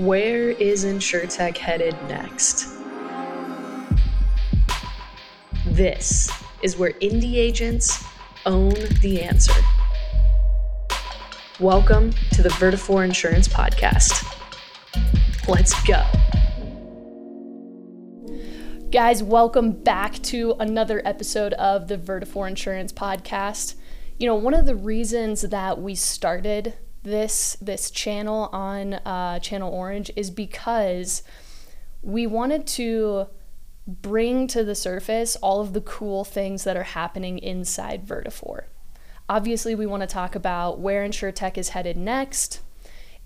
Where is InsureTech headed next? This is where indie agents own the answer. Welcome to the Vertafore Insurance Podcast. Let's go. Guys, welcome back to another episode of the Vertafore Insurance Podcast. You know, one of the reasons that we started this this channel on uh, Channel Orange is because we wanted to bring to the surface all of the cool things that are happening inside Vertafore. Obviously, we want to talk about where InsureTech is headed next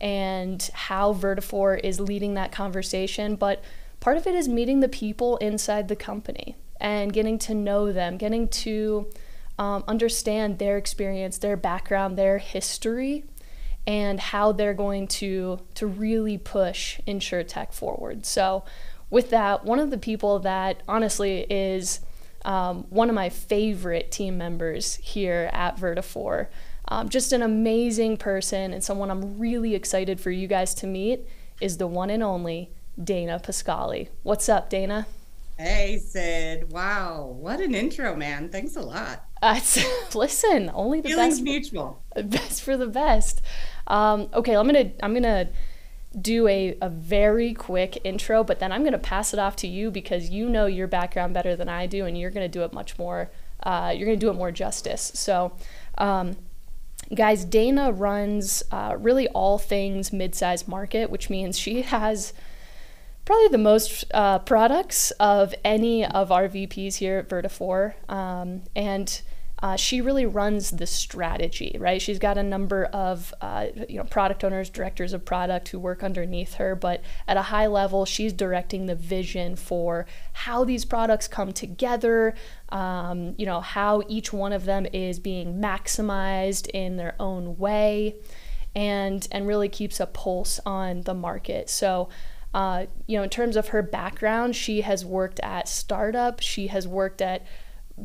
and how Vertafore is leading that conversation, but part of it is meeting the people inside the company and getting to know them, getting to um, understand their experience, their background, their history, and how they're going to to really push InsureTech forward. So, with that, one of the people that honestly is um, one of my favorite team members here at Vertafore, um, just an amazing person and someone I'm really excited for you guys to meet is the one and only Dana Pasquali. What's up, Dana? Hey, Sid. Wow, what an intro, man. Thanks a lot. Uh, listen, only the Feelings best. mutual. Best for the best. Um, okay, I'm gonna I'm gonna do a, a very quick intro, but then I'm gonna pass it off to you because you know your background better than I do, and you're gonna do it much more. Uh, you're gonna do it more justice. So. Um, guys, Dana runs uh, really all things mid-sized market, which means she has probably the most uh, products of any of our VPs here at Vertafore. Um, and uh, she really runs the strategy, right? She's got a number of uh, you know product owners, directors of product who work underneath her, but at a high level, she's directing the vision for how these products come together. Um, you know how each one of them is being maximized in their own way, and and really keeps a pulse on the market. So. Uh, you know, in terms of her background, she has worked at startup. She has worked at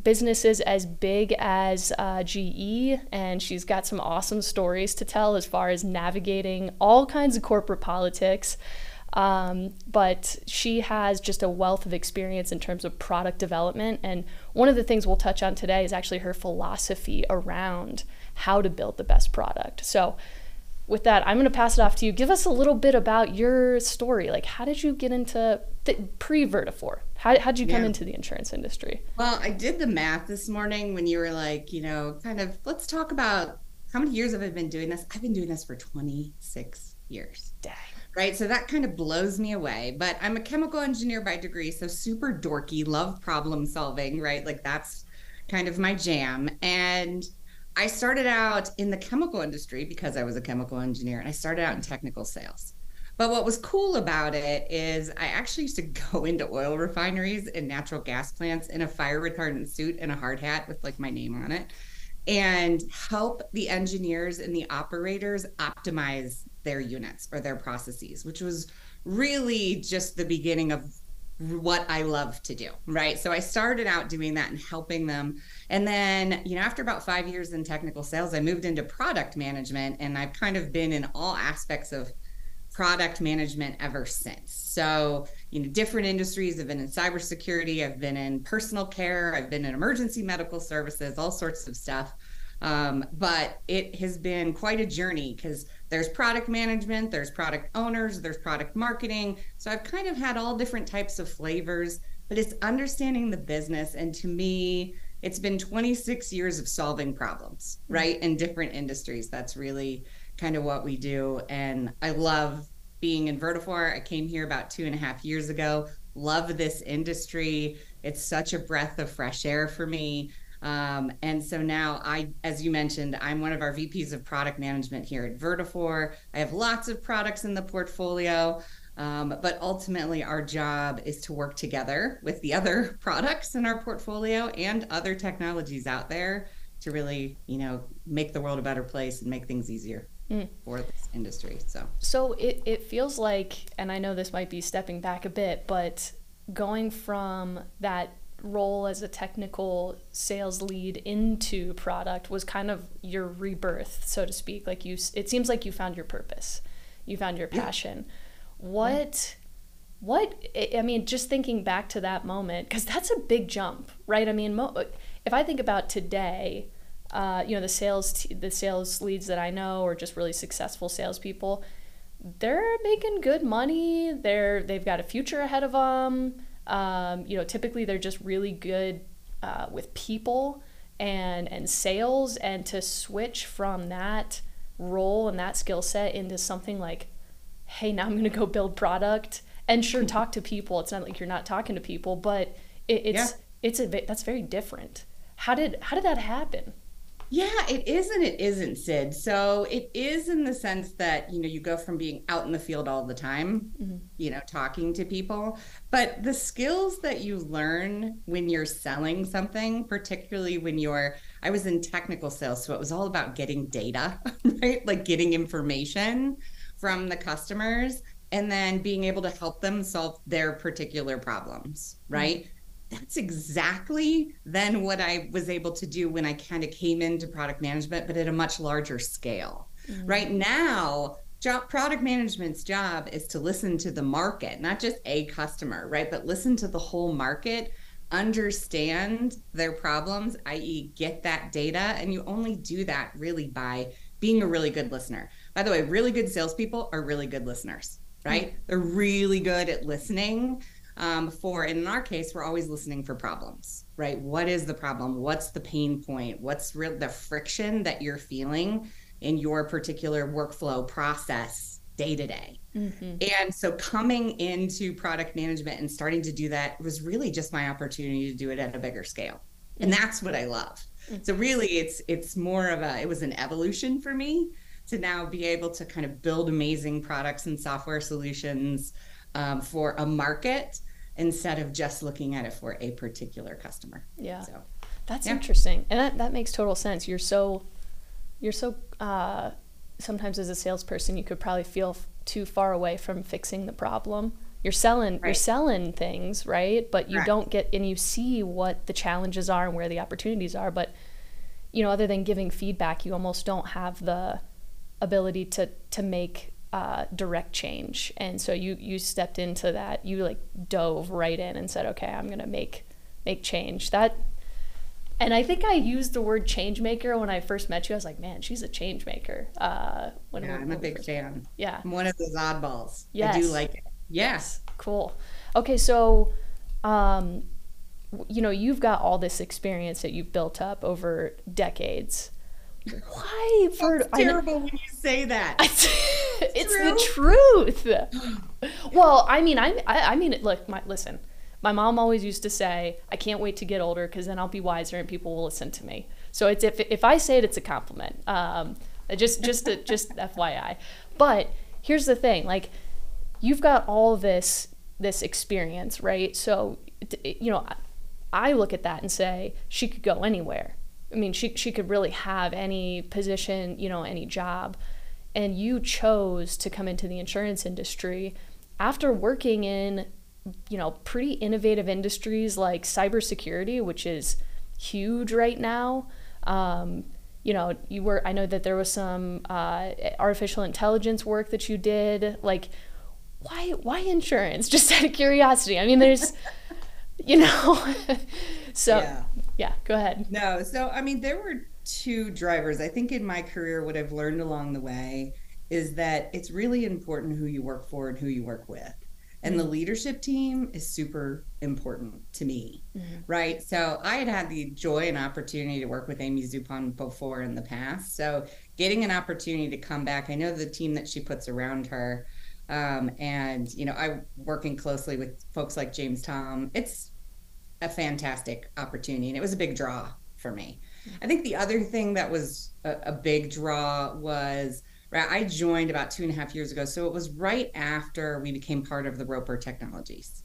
businesses as big as uh, GE, and she's got some awesome stories to tell as far as navigating all kinds of corporate politics. Um, but she has just a wealth of experience in terms of product development. And one of the things we'll touch on today is actually her philosophy around how to build the best product. So, with that, I'm going to pass it off to you. Give us a little bit about your story. Like, how did you get into th- pre Vertafore? How did you come yeah. into the insurance industry? Well, I did the math this morning when you were like, you know, kind of, let's talk about how many years have I been doing this? I've been doing this for 26 years. Dang. Right. So that kind of blows me away. But I'm a chemical engineer by degree. So super dorky, love problem solving. Right. Like that's kind of my jam. And I started out in the chemical industry because I was a chemical engineer and I started out in technical sales. But what was cool about it is I actually used to go into oil refineries and natural gas plants in a fire retardant suit and a hard hat with like my name on it and help the engineers and the operators optimize their units or their processes, which was really just the beginning of what I love to do, right? So I started out doing that and helping them. And then, you know, after about five years in technical sales, I moved into product management and I've kind of been in all aspects of product management ever since. So, you know, different industries. I've been in cybersecurity, I've been in personal care, I've been in emergency medical services, all sorts of stuff. Um, but it has been quite a journey because there's product management, there's product owners, there's product marketing. So I've kind of had all different types of flavors, but it's understanding the business. And to me, it's been 26 years of solving problems, mm-hmm. right? In different industries. That's really kind of what we do. And I love being in Vertafore. I came here about two and a half years ago. Love this industry. It's such a breath of fresh air for me. Um, and so now I, as you mentioned, I'm one of our VPs of product management here at Vertafore. I have lots of products in the portfolio. Um, but ultimately, our job is to work together with the other products in our portfolio and other technologies out there to really, you know, make the world a better place and make things easier mm. for this industry. So, so it, it feels like, and I know this might be stepping back a bit, but going from that role as a technical sales lead into product was kind of your rebirth so to speak. Like you it seems like you found your purpose. You found your passion. What what i mean just thinking back to that moment because that's a big jump right? I mean mo- if i think about today uh, you know the sales t- the sales leads that i know or just really successful salespeople they're making good money. They're they've got a future ahead of them um, you know typically they're just really good uh, with people and and sales and to switch from that role and that skill set into something like hey now i'm going to go build product and sure talk to people. It's not like you're not talking to people but it, it's yeah. it's a that's very different. How did how did that happen yeah, it is and it isn't, Sid. So it is in the sense that, you know, you go from being out in the field all the time, mm-hmm. you know, talking to people, but the skills that you learn when you're selling something, particularly when you're, I was in technical sales, so it was all about getting data, right? Like getting information from the customers and then being able to help them solve their particular problems, right? Mm-hmm that's exactly then what I was able to do when I kind of came into product management, but at a much larger scale. Mm-hmm. Right now, job product management's job is to listen to the market, not just a customer, right? But listen to the whole market, understand their problems, i.e., get that data. And you only do that really by being a really good listener. By the way, really good salespeople are really good listeners, right? Mm-hmm. They're really good at listening um, for and in our case we're always listening for problems right what is the problem what's the pain point what's real the friction that you're feeling in your particular workflow process day to day mm-hmm. and so coming into product management and starting to do that was really just my opportunity to do it at a bigger scale and mm-hmm. that's what i love mm-hmm. so really it's it's more of a it was an evolution for me to now be able to kind of build amazing products and software solutions um, for a market instead of just looking at it for a particular customer. Yeah. So that's yeah. interesting. And that, that makes total sense. You're so, you're so, uh, sometimes as a salesperson, you could probably feel f- too far away from fixing the problem. You're selling, right. you're selling things, right? But you right. don't get, and you see what the challenges are and where the opportunities are. But, you know, other than giving feedback, you almost don't have the ability to, to make uh, direct change. And so you you stepped into that. You like dove right in and said, "Okay, I'm gonna make make change." That, and I think I used the word change maker when I first met you. I was like, "Man, she's a change maker." Uh, when yeah, I'm a big fan. Yeah, I'm one of those oddballs. Yes. I do like it. Yes, cool. Okay, so. Um, you know, you've got all this experience that you've built up over decades why? For terrible when you say that. it's True? the truth. well, I mean, I, I, I mean, look, my, listen. My mom always used to say, "I can't wait to get older because then I'll be wiser and people will listen to me." So it's if if I say it, it's a compliment. Um, just just a, just FYI. But here's the thing: like, you've got all this this experience, right? So, you know, I look at that and say she could go anywhere I mean, she she could really have any position, you know, any job, and you chose to come into the insurance industry after working in, you know, pretty innovative industries like cybersecurity, which is huge right now. Um, you know, you were. I know that there was some uh, artificial intelligence work that you did. Like, why why insurance? Just out of curiosity. I mean, there's, you know, so. Yeah yeah, go ahead. No, so I mean, there were two drivers. I think in my career, what I've learned along the way is that it's really important who you work for and who you work with. And mm-hmm. the leadership team is super important to me, mm-hmm. right? So I had had the joy and opportunity to work with Amy Zupon before in the past. So getting an opportunity to come back, I know the team that she puts around her. Um, and you know, I working closely with folks like James Tom. It's a fantastic opportunity and it was a big draw for me. I think the other thing that was a, a big draw was right, I joined about two and a half years ago. So it was right after we became part of the Roper Technologies.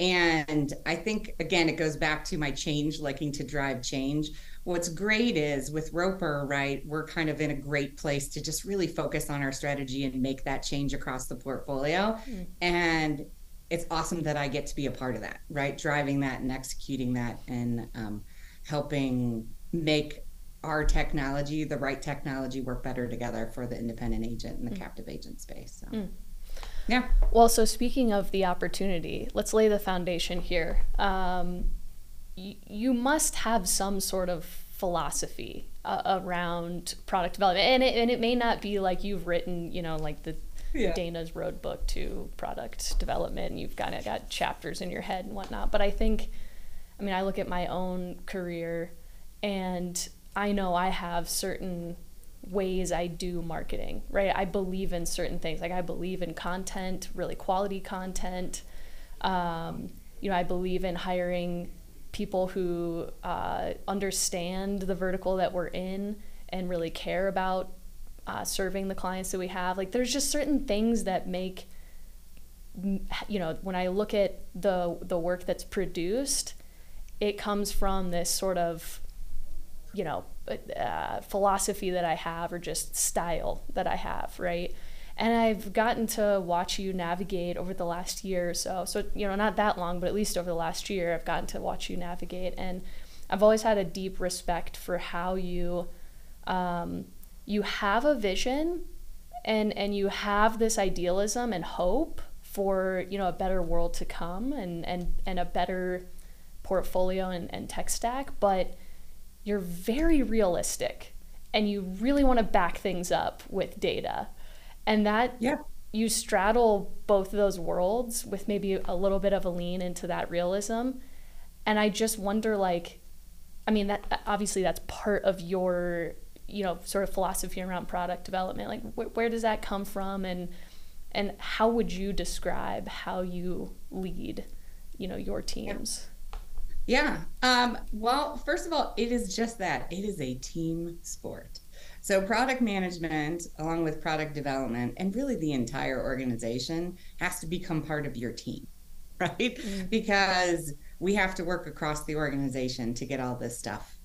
And I think, again, it goes back to my change, liking to drive change. What's great is with Roper, right, we're kind of in a great place to just really focus on our strategy and make that change across the portfolio. Mm. And it's awesome that I get to be a part of that, right? Driving that and executing that and um, helping make our technology, the right technology, work better together for the independent agent and the mm. captive agent space. So. Mm. Yeah. Well, so speaking of the opportunity, let's lay the foundation here. Um, y- you must have some sort of philosophy uh, around product development, and it, and it may not be like you've written, you know, like the yeah. Dana's road book to product development. And you've kind of got chapters in your head and whatnot. But I think, I mean, I look at my own career, and I know I have certain ways I do marketing, right? I believe in certain things. Like I believe in content, really quality content. Um, you know, I believe in hiring people who uh, understand the vertical that we're in and really care about uh, serving the clients that we have. Like there's just certain things that make you know when I look at the the work that's produced, it comes from this sort of you know uh, philosophy that I have or just style that I have, right? And I've gotten to watch you navigate over the last year or so. So, you know, not that long, but at least over the last year, I've gotten to watch you navigate. And I've always had a deep respect for how you um, you have a vision and and you have this idealism and hope for you know a better world to come and and and a better portfolio and, and tech stack but you're very realistic and you really want to back things up with data. And that yeah. you straddle both of those worlds with maybe a little bit of a lean into that realism. And i just wonder like i mean that obviously that's part of your you know sort of philosophy around product development like wh- where does that come from? And and how would you describe how you lead you know your teams? Yeah um, well first of all it is just that. It is a team sport. So product management along with product development and really the entire organization has to become part of your team right? Mm-hmm. because we have to work across the organization to get all this stuff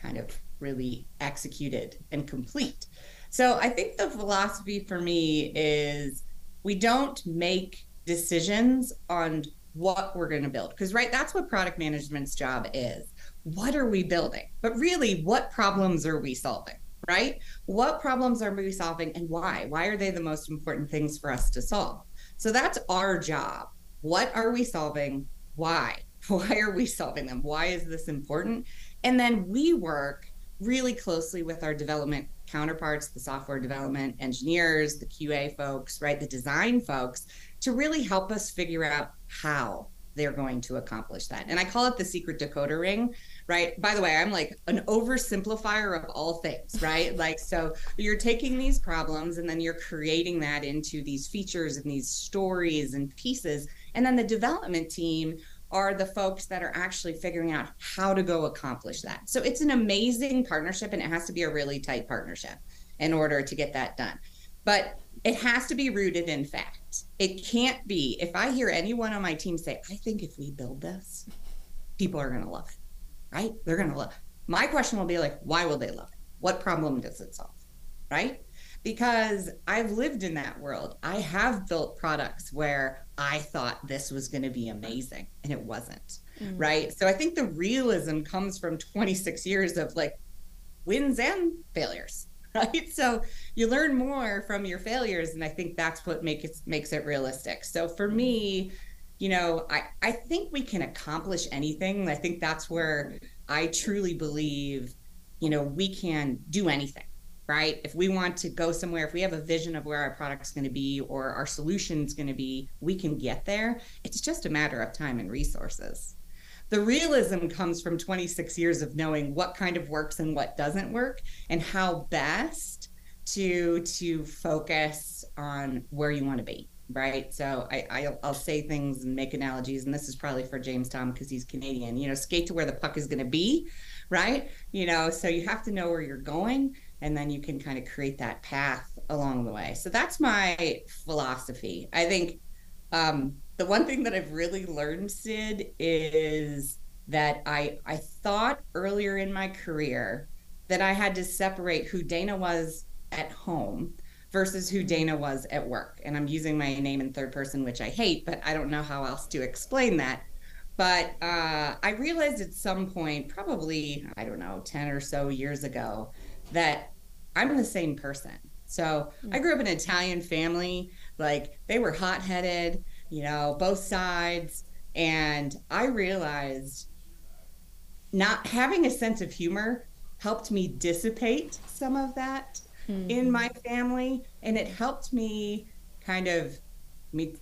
kind of really executed and complete. So I think the philosophy for me is we don't make decisions on what we're going to build because right that's what product management's job is. What are we building? But really what problems are we solving right? What problems are we solving and why? Why are they the most important things for us to solve? So that's our job. What are we solving? Why? Why are we solving them? Why is this important? And then we work really closely with our development counterparts, the software development engineers, the QA folks, right, the design folks, to really help us figure out how they're going to accomplish that. And I call it the secret decoder ring, right? By the way, I'm like an oversimplifier of all things, right? like, so you're taking these problems and then you're creating that into these features and these stories and pieces. And then the development team are the folks that are actually figuring out how to go accomplish that. So it's an amazing partnership and it has to be a really tight partnership in order to get that done. But it has to be rooted in fact. It can't be if I hear anyone on my team say, I think if we build this, people are going to love it, right? They're going to love it. My question will be like, why will they love it? What problem does it solve? Right? Because I've lived in that world. I have built products where I thought this was going to be amazing and it wasn't. Mm. Right. So I think the realism comes from 26 years of like wins and failures. Right. So you learn more from your failures. And I think that's what makes it, makes it realistic. So for me, you know, I, I think we can accomplish anything. I think that's where I truly believe, you know, we can do anything right? If we want to go somewhere, if we have a vision of where our product's going to be or our solution's going to be, we can get there. It's just a matter of time and resources. The realism comes from 26 years of knowing what kind of works and what doesn't work and how best to to focus on where you want to be right so I, I will say things and make analogies and this is probably for james tom because he's canadian you know skate to where the puck is going to be right you know so you have to know where you're going and then you can kind of create that path along the way. So that's my philosophy. I think um, the one thing that I've really learned, Sid, is that I I thought earlier in my career that I had to separate who Dana was at home versus who Dana was at work. And I'm using my name in third person, which I hate, but I don't know how else to explain that. But uh, I realized at some point, probably, I don't know, 10 or so years ago, that I'm the same person. So I grew up in an Italian family Like they were hot headed, you know, both sides. And I realized not having a sense of humor helped me dissipate some of that mm-hmm. in my family. And it helped me kind of, me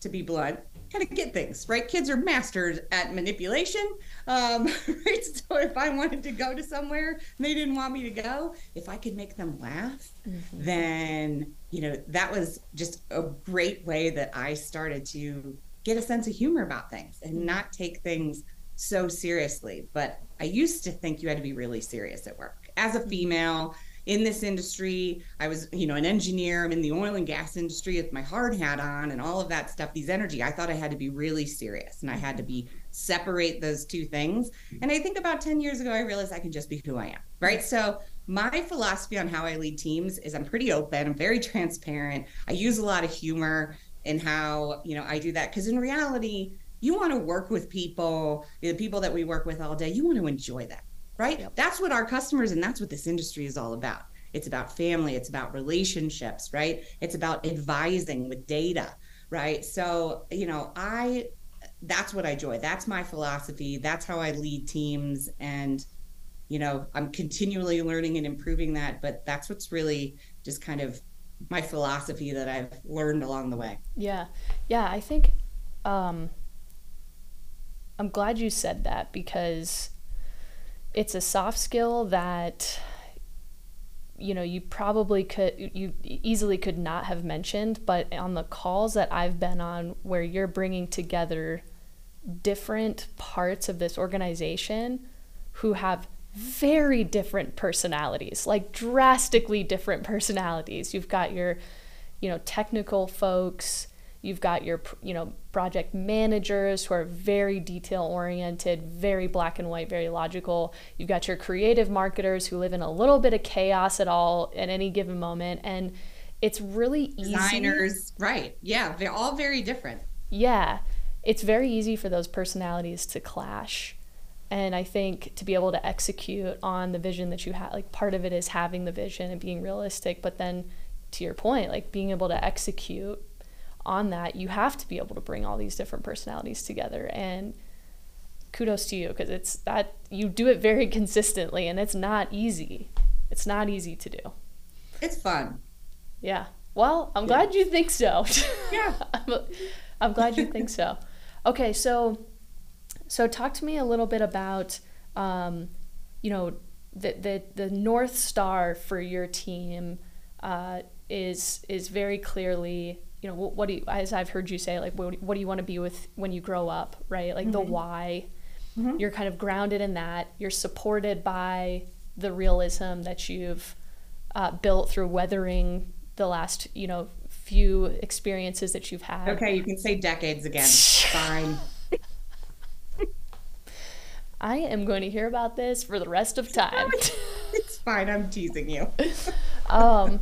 to be blunt, kind of get things right. Kids are masters at manipulation. Um, right. So if I wanted to go to somewhere and they didn't want me to go, if I could make them laugh, mm-hmm. then you know that was just a great way that I started to get a sense of humor about things and not take things so seriously. But I used to think you had to be really serious at work. As a female, in this industry. I was, you know, an engineer. I'm in the oil and gas industry with my hard hat on and all of that stuff, these energy. I thought I had to be really serious and I had to be separate those two things. And I think about 10 years ago, I realized I can just be who I am, right? So my philosophy on how I lead teams is I'm pretty open, I'm very transparent. I use a lot of humor in how, you know, I do that. Because in reality, you want to work with people, the people that we work with all day, you want to enjoy that right? Yep. That's what our customers and that's what this industry is all about. It's about family, it's about relationships, right? It's about advising with data, right? So, you know, I that's what I enjoy. That's my philosophy. That's how I lead teams and you know, I'm continually learning and improving that, but that's what's really just kind of my philosophy that I've learned along the way. Yeah. Yeah, I think um I'm glad you said that because it's a soft skill that you know you probably could you easily could not have mentioned but on the calls that I've been on where you're bringing together different parts of this organization who have very different personalities like drastically different personalities. You've got your you know technical folks You've got your, you know, project managers who are very detail oriented, very black and white, very logical. You've got your creative marketers who live in a little bit of chaos at all at any given moment, and it's really easy. Designers, right? Yeah, they're all very different. Yeah, it's very easy for those personalities to clash. And I think to be able to execute on the vision that you have, like part of it is having the vision and being realistic, but then to your point, like being able to execute on that, you have to be able to bring all these different personalities together. And kudos to you because it's that you do it very consistently and it's not easy. It's not easy to do. It's fun. Yeah. Well, I'm yeah. glad you think so. Yeah. I'm, I'm glad you think so. Okay, so so talk to me a little bit about um, you know the, the the north star for your team uh, is is very clearly you know what, what do you as i've heard you say like what, what do you want to be with when you grow up right like mm-hmm. the why mm-hmm. you're kind of grounded in that you're supported by the realism that you've uh, built through weathering the last you know few experiences that you've had okay you can say decades again fine I am going to hear about this for the rest of time. it's fine. I'm teasing you. um,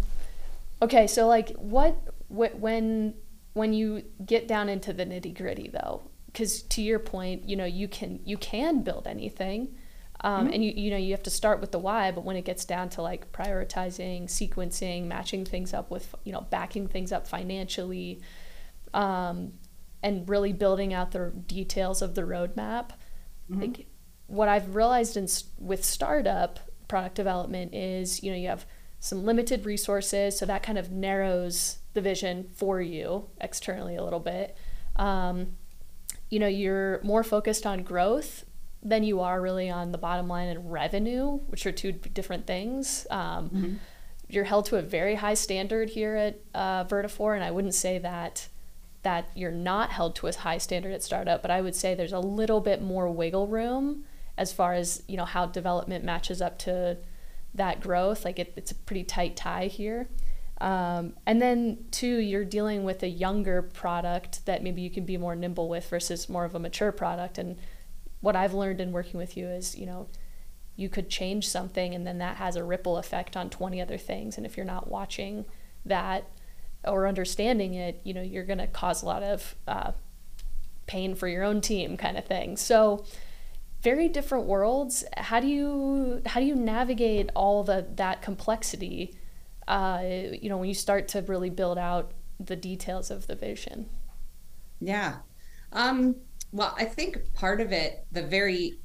okay, so like, what when when you get down into the nitty gritty though because to your point you know you can you can build anything um, mm-hmm. and you you know you have to start with the why but when it gets down to like prioritizing sequencing matching things up with you know backing things up financially um, and really building out the details of the roadmap mm-hmm. like what i've realized in with startup product development is you know you have some limited resources so that kind of narrows the vision for you externally a little bit. Um, you know, you're more focused on growth than you are really on the bottom line and revenue, which are two different things. Um, mm-hmm. You're held to a very high standard here at uh, Vertafore, and I wouldn't say that that you're not held to a high standard at startup, but I would say there's a little bit more wiggle room as far as you know how development matches up to that growth. Like it, it's a pretty tight tie here. Um, and then, two, you're dealing with a younger product that maybe you can be more nimble with versus more of a mature product. And what I've learned in working with you is, you know, you could change something and then that has a ripple effect on 20 other things. And if you're not watching that or understanding it, you know, you're going to cause a lot of uh, pain for your own team kind of thing. So, very different worlds. How do you how do you navigate all the that complexity? uh, you know, when you start to really build out the details of the vision? Yeah. Um, well, I think part of it, the very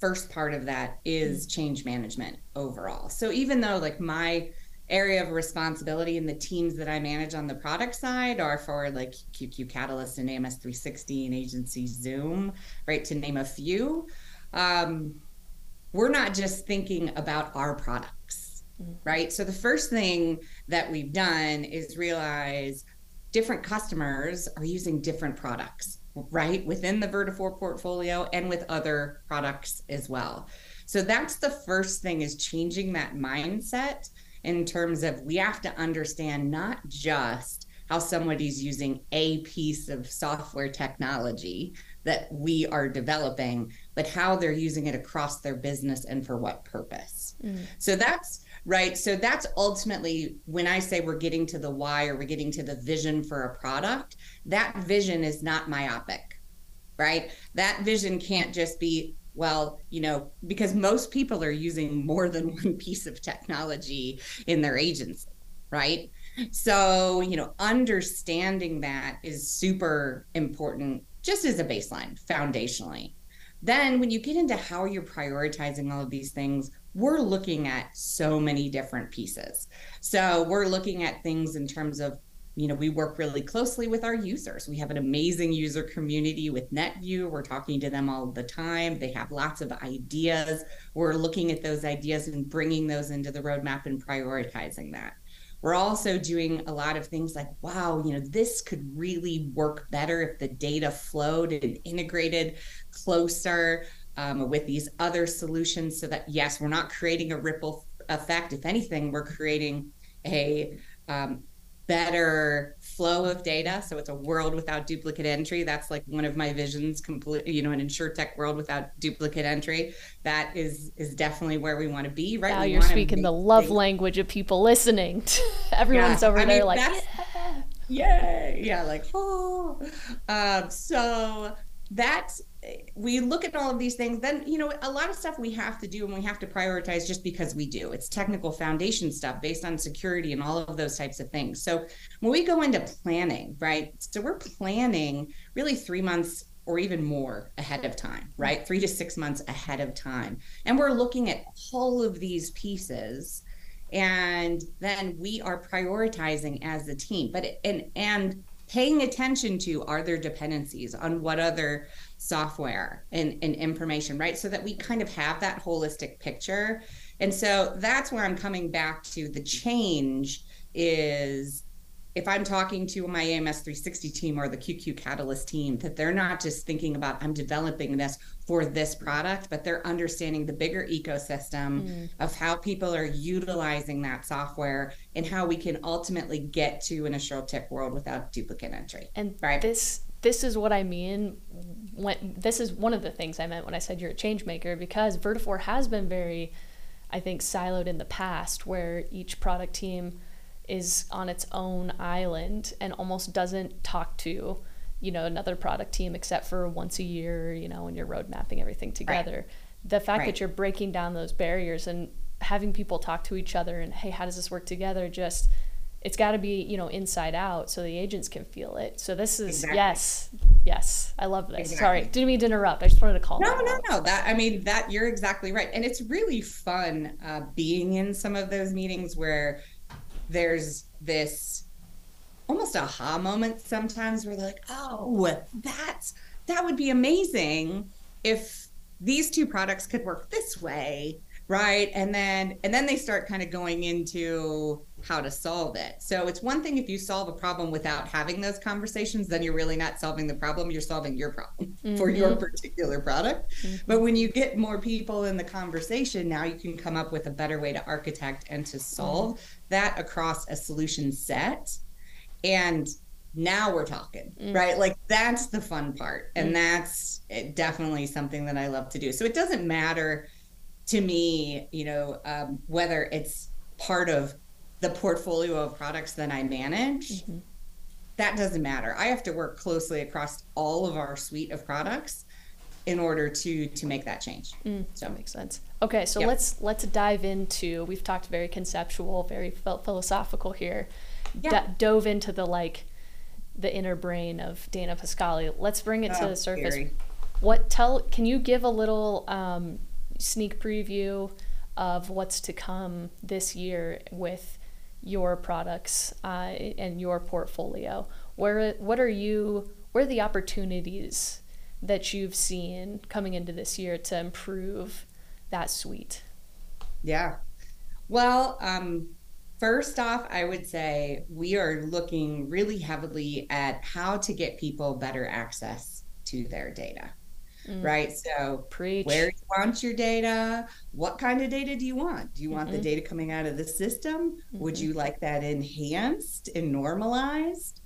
first part of that is change management overall. So even though like my area of responsibility and the teams that I manage on the product side are for like QQ Catalyst and AMS 360 and Agency Zoom, right, to name a few. Um, we're not just thinking about our products, mm-hmm. right? So the first thing that we've done is realize different customers are using different products, right? Within the Vertafore portfolio and with other products as well. So that's the first thing is changing that mindset in terms of we have to understand not just how somebody's using a piece of software technology that we are developing, but how they're using it across their business and for what purpose. Mm. So that's right. So that's ultimately when I say we're getting to the why or we're getting to the vision for a product, that vision is not myopic, right? That vision can't just be well, you know, because most people are using more than one piece of technology in their agency, right? So, you know, understanding that is super important just as a baseline, foundationally. Then, when you get into how you're prioritizing all of these things, we're looking at so many different pieces. So, we're looking at things in terms of you know, we work really closely with our users. We have an amazing user community with NetVU. We're talking to them all the time. They have lots of ideas. We're looking at those ideas and bringing those into the roadmap and prioritizing that. We're also doing a lot of things like, wow, you know, this could really work better if the data flowed and integrated closer um, with these other solutions so that, yes, we're not creating a ripple effect. If anything, we're creating a um, better flow of data. So it's a world without duplicate entry. That's like one of my visions, complete, you know, an insure tech world without duplicate entry. That is is definitely where we want to be, right? Now we you're speaking the love things. language of people listening. Everyone's yeah. over I there mean, like, yeah. yay. Yeah, like, oh. Um, so that's we look at all of these things then you know a lot of stuff we have to do and we have to prioritize just because we do. It's technical foundation stuff based on security and all of those types of things. So when we go into planning right so we're planning really three months or even more ahead of time right? Three to six months ahead of time. And we're looking at all of these pieces and then we are prioritizing as a team. But and and paying attention to are there dependencies on what other software and, and information, right? So that we kind of have that holistic picture. And so that's where I'm coming back to the change is if I'm talking to my AMS 360 team or the QQ Catalyst team, that they're not just thinking about, I'm developing this for this product, but they're understanding the bigger ecosystem mm. of how people are utilizing that software and how we can ultimately get to an tech world without duplicate entry. And right? this this is what I mean when this is one of the things I meant when I said you're a change maker because Vertafore has been very I think siloed in the past where each product team is on its own island and almost doesn't talk to you know another product team except for once a year you know when you're road mapping everything together right. the fact right. that you're breaking down those barriers and having people talk to each other and hey how does this work together just it's got to be you know inside out so the agents can feel it so this is exactly. yes yes i love this exactly. sorry didn't mean to interrupt i just wanted to call no no out. no that i mean that you're exactly right and it's really fun uh, being in some of those meetings where there's this almost aha moment sometimes where they're like oh that's that would be amazing if these two products could work this way right? And then and then they start kind of going into how to solve it so it's one thing if you solve a problem without having those conversations then you're really not solving the problem you're solving your problem mm-hmm. for your particular product mm-hmm. but when you get more people in the conversation now you can come up with a better way to architect and to solve mm-hmm. that across a solution set and now we're talking mm. right like that's the fun part and mm. that's eh, definitely something that i love to do so it doesn't matter to me, you know, um, whether it's part of the portfolio of products that I manage, mm-hmm. that doesn't matter. I have to work closely across all of our suite of products in order to to make that change. Mm, so that makes sense. Okay, so yep. let's let's dive into. We've talked very conceptual, very philosophical here. yeah. d- dove into the like the inner brain of Dana Pasquali. Let's bring it oh, to the surface. Scary. What tell? Can you give a little um, sneak preview of what's to come this year with your products uh, and your portfolio? Where what are you? Where are the opportunities that you've seen coming into this year to improve that suite? Yeah. Well, um, first off, I would say we are looking really heavily at how to get people better access to their data. Mm. Right. So, Preach. where you want your data? What kind of data do you want? Do you want mm-hmm. the data coming out of the system? Mm-hmm. Would you like that enhanced and normalized?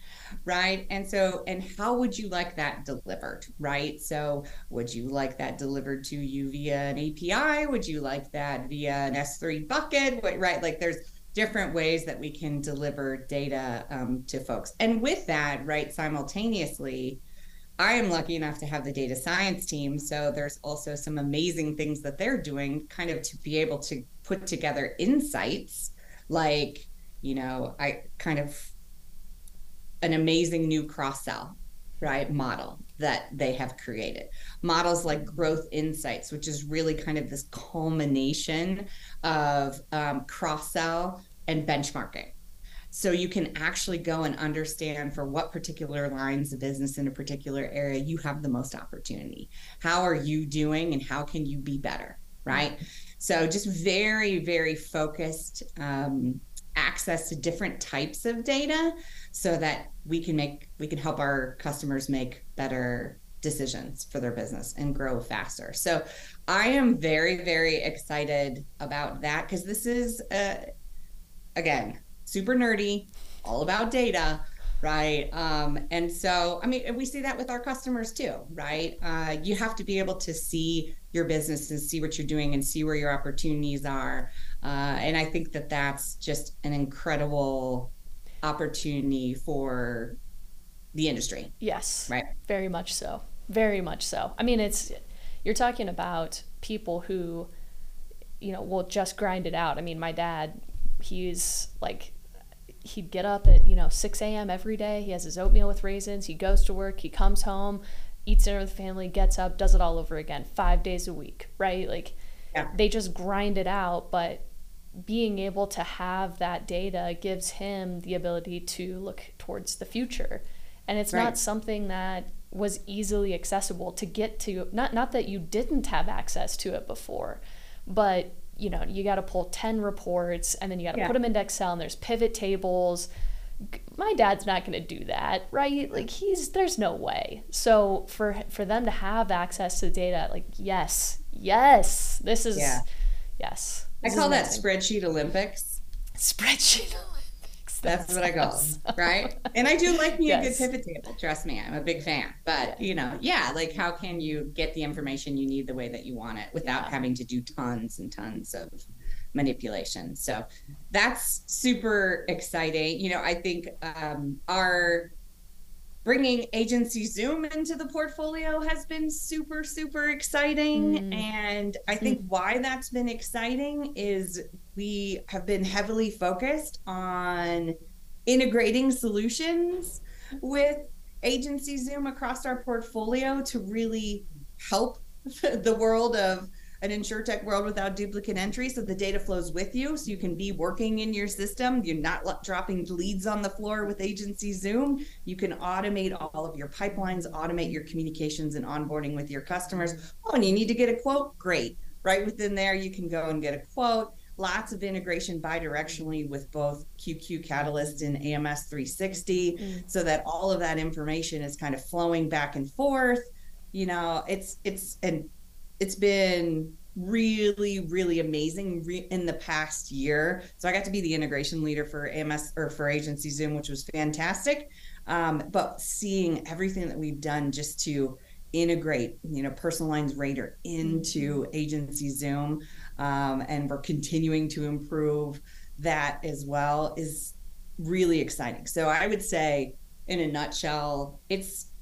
Right. And so, and how would you like that delivered? Right. So, would you like that delivered to you via an API? Would you like that via an S3 bucket? Right. Like, there's different ways that we can deliver data um, to folks. And with that, right, simultaneously, I am lucky enough to have the data science team. So there's also some amazing things that they're doing kind of to be able to put together insights like, you know, I kind of an amazing new cross sell, right? Model that they have created. Models like growth insights, which is really kind of this culmination of um, cross sell and benchmarking so you can actually go and understand for what particular lines of business in a particular area you have the most opportunity. How are you doing and how can you be better? Right. So just very, very focused um, access to different types of data so that we can make we can help our customers make better decisions for their business and grow faster. So I am very, very excited about that because this is uh, again super nerdy, all about data, right? Um, and so, I mean, we see that with our customers too, right? Uh, you have to be able to see your business and see what you're doing and see where your opportunities are. Uh, and I think that that's just an incredible opportunity for the industry. Yes. Right. Very much so. Very much so. I mean, it's, you're talking about people who, you know, will just grind it out. I mean, my dad, he's like he'd get up at you know 6 a.m every day. He has his oatmeal with raisins. He goes to work. He comes home eats dinner with the family gets up does it all over again five days a week right? Like yeah. they just grind it out but being able to have that data gives him the ability to look towards the future. And it's right. not something that was easily accessible to get to not not that you didn't have access to it before but you know, you got to pull 10 reports and then you got to yeah. put them into Excel and there's pivot tables. My dad's not going to do that, right? Like he's there's no way. So for for them to have access to the data, like yes, yes, this is yeah. yes. I call that spreadsheet Olympics. Spreadsheet Olympics. That's, what I call them, right? And I do like me yes. a good pivot table. Trust me, I'm a big fan. But you know, yeah, like how can you get the information you need the way that you want it without yeah. having to do tons and tons of manipulation? So that's super exciting. You know, I think um, our bringing agency zoom into the portfolio has been super super exciting mm. and i think mm. why that's been exciting is we have been heavily focused on integrating solutions with agency zoom across our portfolio to really help the world of an insurtech world without duplicate entry so the data flows with you so you can be working in your system. You're not dropping leads on the floor with agency zoom. You can automate all of your pipelines automate your communications and onboarding with your customers. Oh and you need to get a quote? Great. Right within there you can go and get a quote. Lots of integration bidirectionally with both QQ Catalyst and AMS 360 mm. so that all of that information is kind of flowing back and forth. You know it's it's and it's been really really amazing re- in the past year. So i got to be the integration leader for ams or for agency zoom which was fantastic. Um, but seeing everything that we've done just to integrate you know personal lines rater into mm-hmm. agency zoom um, and we're continuing to improve that as well is really exciting. So i would say in a nutshell it's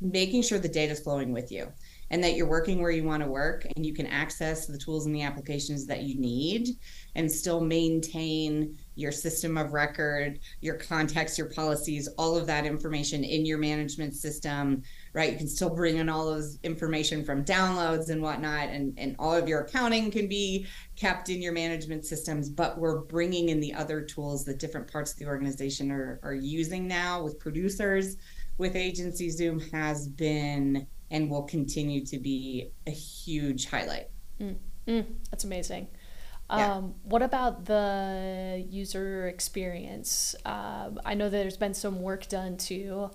making sure the data is flowing with you and that you're working where you want to work and you can access the tools and the applications that you need and still maintain your system of record, your contacts, your policies, all of that information in your management system, right? You can still bring in all those information from downloads and whatnot, and, and all of your accounting can be kept in your management systems, but we're bringing in the other tools that different parts of the organization are, are using now with producers, with Agency Zoom has been and will continue to be a huge highlight. Mm, mm, that's amazing. Yeah. Um, what about the user experience? Uh, I know there's been some work done to,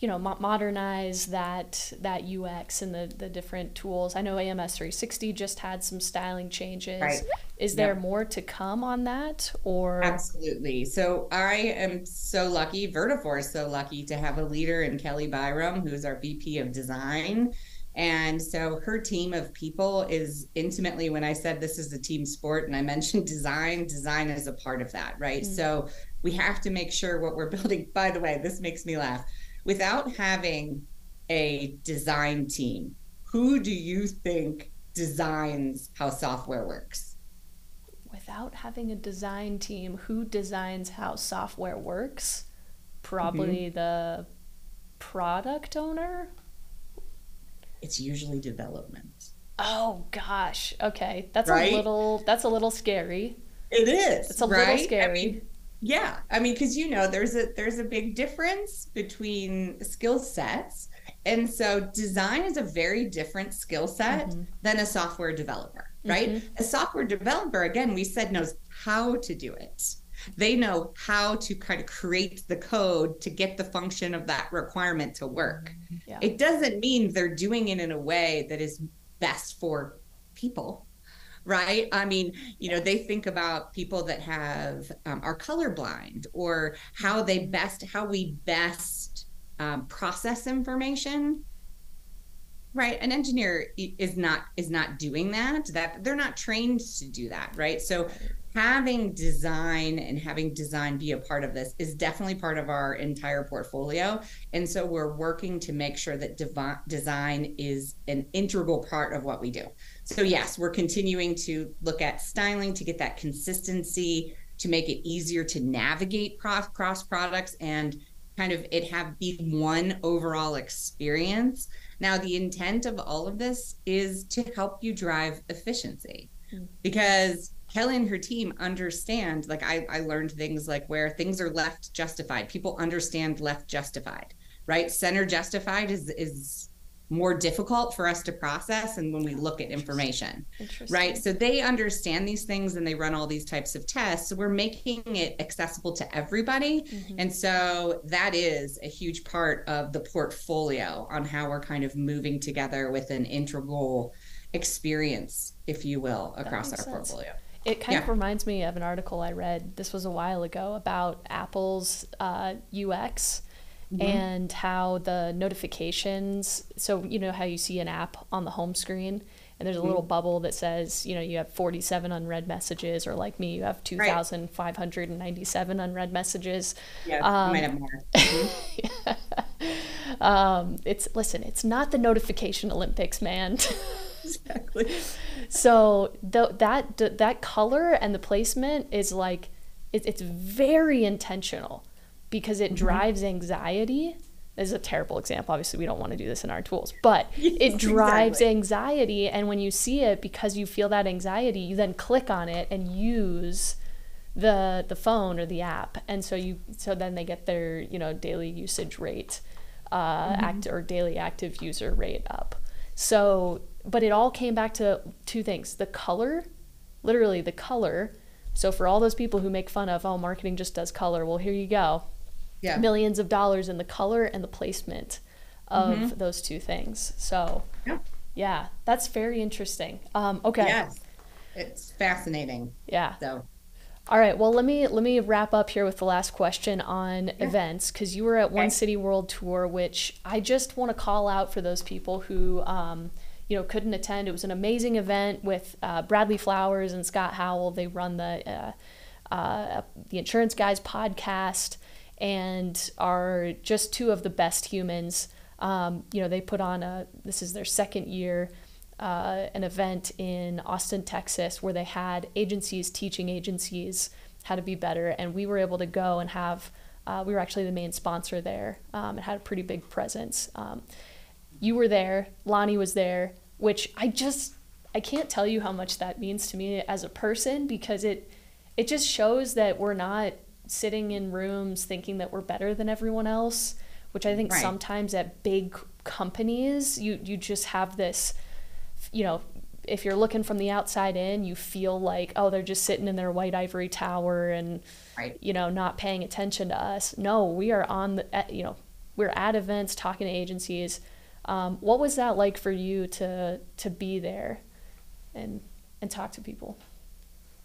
you know, mo- modernize that that UX and the the different tools. I know AMS 360 just had some styling changes. Right. Is there more to come on that, or absolutely? So I am so lucky. Vertafore is so lucky to have a leader in Kelly Byram, who is our VP of Design and so her team of people is intimately, when I said this is a team sport and I mentioned design, design is a part of that, right? Mm-hmm. So we have to make sure what we're building. By the way, this makes me laugh. Without having a design team, who do you think designs how software works? Without having a design team, who designs how software works? Probably mm-hmm. the product owner it's usually development. Oh gosh. Okay. That's right? a little that's a little scary. It is. It's a right? little scary. I mean, yeah. I mean, because you know, there's a there's a big difference between skill sets. And so design is a very different skill set mm-hmm. than a software developer, right? Mm-hmm. A software developer, again, we said knows how to do it they know how to kind of create the code to get the function of that requirement to work. Yeah. It doesn't mean they're doing it in a way that is best for people right i mean you know they think about people that have um, are colorblind or how they best how we best um, process information right an engineer is not is not doing that that they're not trained to do that right so having design and having design be a part of this is definitely part of our entire portfolio. And so we're working to make sure that devi- design is an integral part of what we do. So, yes, we're continuing to look at styling to get that consistency, to make it easier to navigate cross products and kind of it have be one overall experience. Now, the intent of all of this is to help you drive efficiency hmm. because Kelly and her team understand, like I, I learned things like where things are left justified. People understand left justified, right? Center justified is is more difficult for us to process and when we look at information right so they understand these things and they run all these types of tests so we're making it accessible to everybody mm-hmm. and so that is a huge part of the portfolio on how we're kind of moving together with an integral experience if you will across our sense. portfolio it kind yeah. of reminds me of an article I read. This was a while ago about Apple's uh, UX mm-hmm. and how the notifications. So you know how you see an app on the home screen, and there's a mm-hmm. little bubble that says you know you have 47 unread messages, or like me, you have 2,597 right. unread messages. Yeah, um, might have more. Mm-hmm. um, it's listen, it's not the notification Olympics, man. exactly. So the, that that color and the placement is like it, it's very intentional because it mm-hmm. drives anxiety. This is a terrible example. Obviously, we don't want to do this in our tools, but it drives exactly. anxiety. And when you see it, because you feel that anxiety, you then click on it and use the the phone or the app, and so you so then they get their you know daily usage rate, uh, mm-hmm. act or daily active user rate up. So but it all came back to two things the color, literally the color. So for all those people who make fun of, oh, marketing just does color, well, here you go. Yeah. Millions of dollars in the color and the placement of mm-hmm. those two things. So, yeah. yeah, that's very interesting. Um, okay. Yes. It's fascinating. Yeah. So, all right. Well, let me let me wrap up here with the last question on yeah. events because you were at okay. One City World Tour, which I just want to call out for those people who um, you know couldn't attend. It was an amazing event with uh, Bradley Flowers and Scott Howell. They run the uh, uh, the Insurance Guys podcast and are just two of the best humans. Um, you know, they put on a, this is their second year, uh, an event in Austin, Texas, where they had agencies teaching agencies how to be better. And we were able to go and have, uh, we were actually the main sponsor there um, and had a pretty big presence. Um, you were there, Lonnie was there, which I just, I can't tell you how much that means to me as a person because it, it just shows that we're not sitting in rooms thinking that we're better than everyone else, which I think right. sometimes at big companies, you, you just have this, you know, if you're looking from the outside in, you feel like, oh, they're just sitting in their white ivory tower and, right. you know, not paying attention to us. No, we are on the, you know, we're at events talking to agencies. Um, what was that like for you to to be there and and talk to people?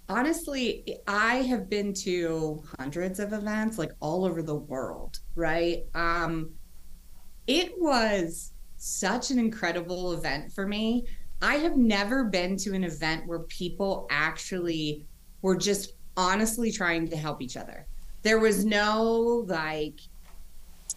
Honestly, I have been to hundreds of events like all over the world, right? Um, it was such an incredible event for me. I have never been to an event where people actually were just honestly trying to help each other. There was no like,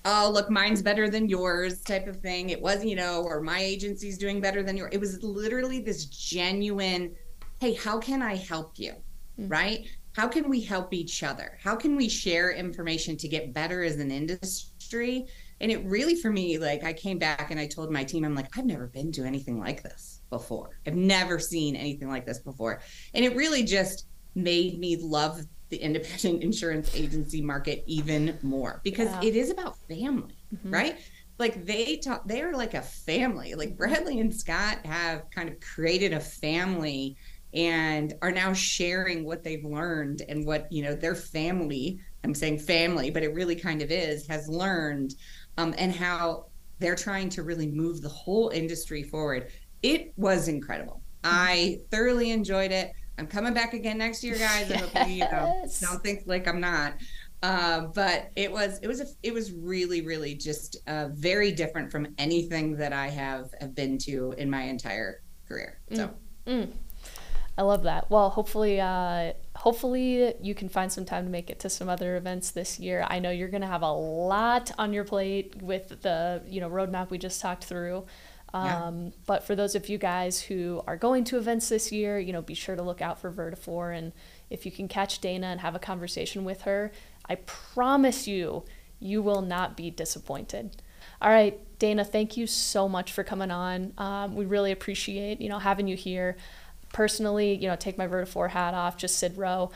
oh, look, mine's better than yours type of thing. It was, you know, or my agency's doing better than yours. It was literally this genuine hey, how can I help you? Mm-hmm. Right? How can we help each other? How can we share information to get better as an industry? And it really, for me, like I came back and I told my team, I'm like, I've never been to anything like this before. I've never seen anything like this before. And it really just made me love the independent insurance agency market even more because yeah. it is about family, mm-hmm. right? like they talk they're like a family like bradley and scott have kind of created a family and are now sharing what they've learned and what you know their family i'm saying family but it really kind of is has learned um, and how they're trying to really move the whole industry forward it was incredible i thoroughly enjoyed it i'm coming back again next year guys yes. I hope you, you know, don't think like i'm not uh, but it was it was a, it was really really just uh, very different from anything that I have have been to in my entire career. So. Mm. Mm. I love that. Well, hopefully, uh, hopefully you can find some time to make it to some other events this year. I know you're going to have a lot on your plate with the you know roadmap we just talked through. Um, yeah. But for those of you guys who are going to events this year, you know, be sure to look out for Vertafore. And if you can catch Dana and have a conversation with her, I promise you, you will not be disappointed. All right, Dana, thank you so much for coming on. Um, we really appreciate you know having you here personally, you know, take my Vertafore hat off, just Sid Rowe.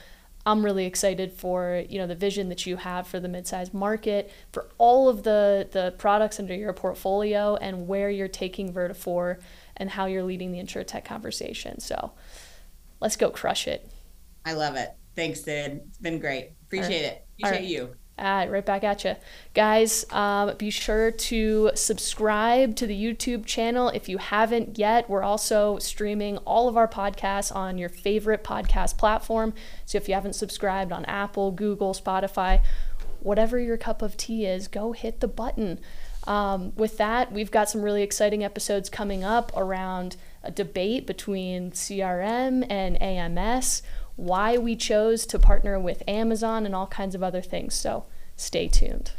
I'm really excited for you know the vision that you have for the mid-sized market, for all of the the products under your portfolio, and where you're taking Vertafore and how you're leading the tech conversation. So, let's go crush it. I love it. Thanks, Sid. It's been great. Appreciate right. it. Appreciate right. you. Uh, right back at you. Guys, um, be sure to subscribe to the YouTube channel if you haven't yet. We're also streaming all of our podcasts on your favorite podcast platform. So if you haven't subscribed on Apple, Google, Spotify, whatever your cup of tea is, go hit the button. Um, with that, we've got some really exciting episodes coming up around a debate between CRM and AMS why we chose to partner with Amazon and all kinds of other things. So stay tuned.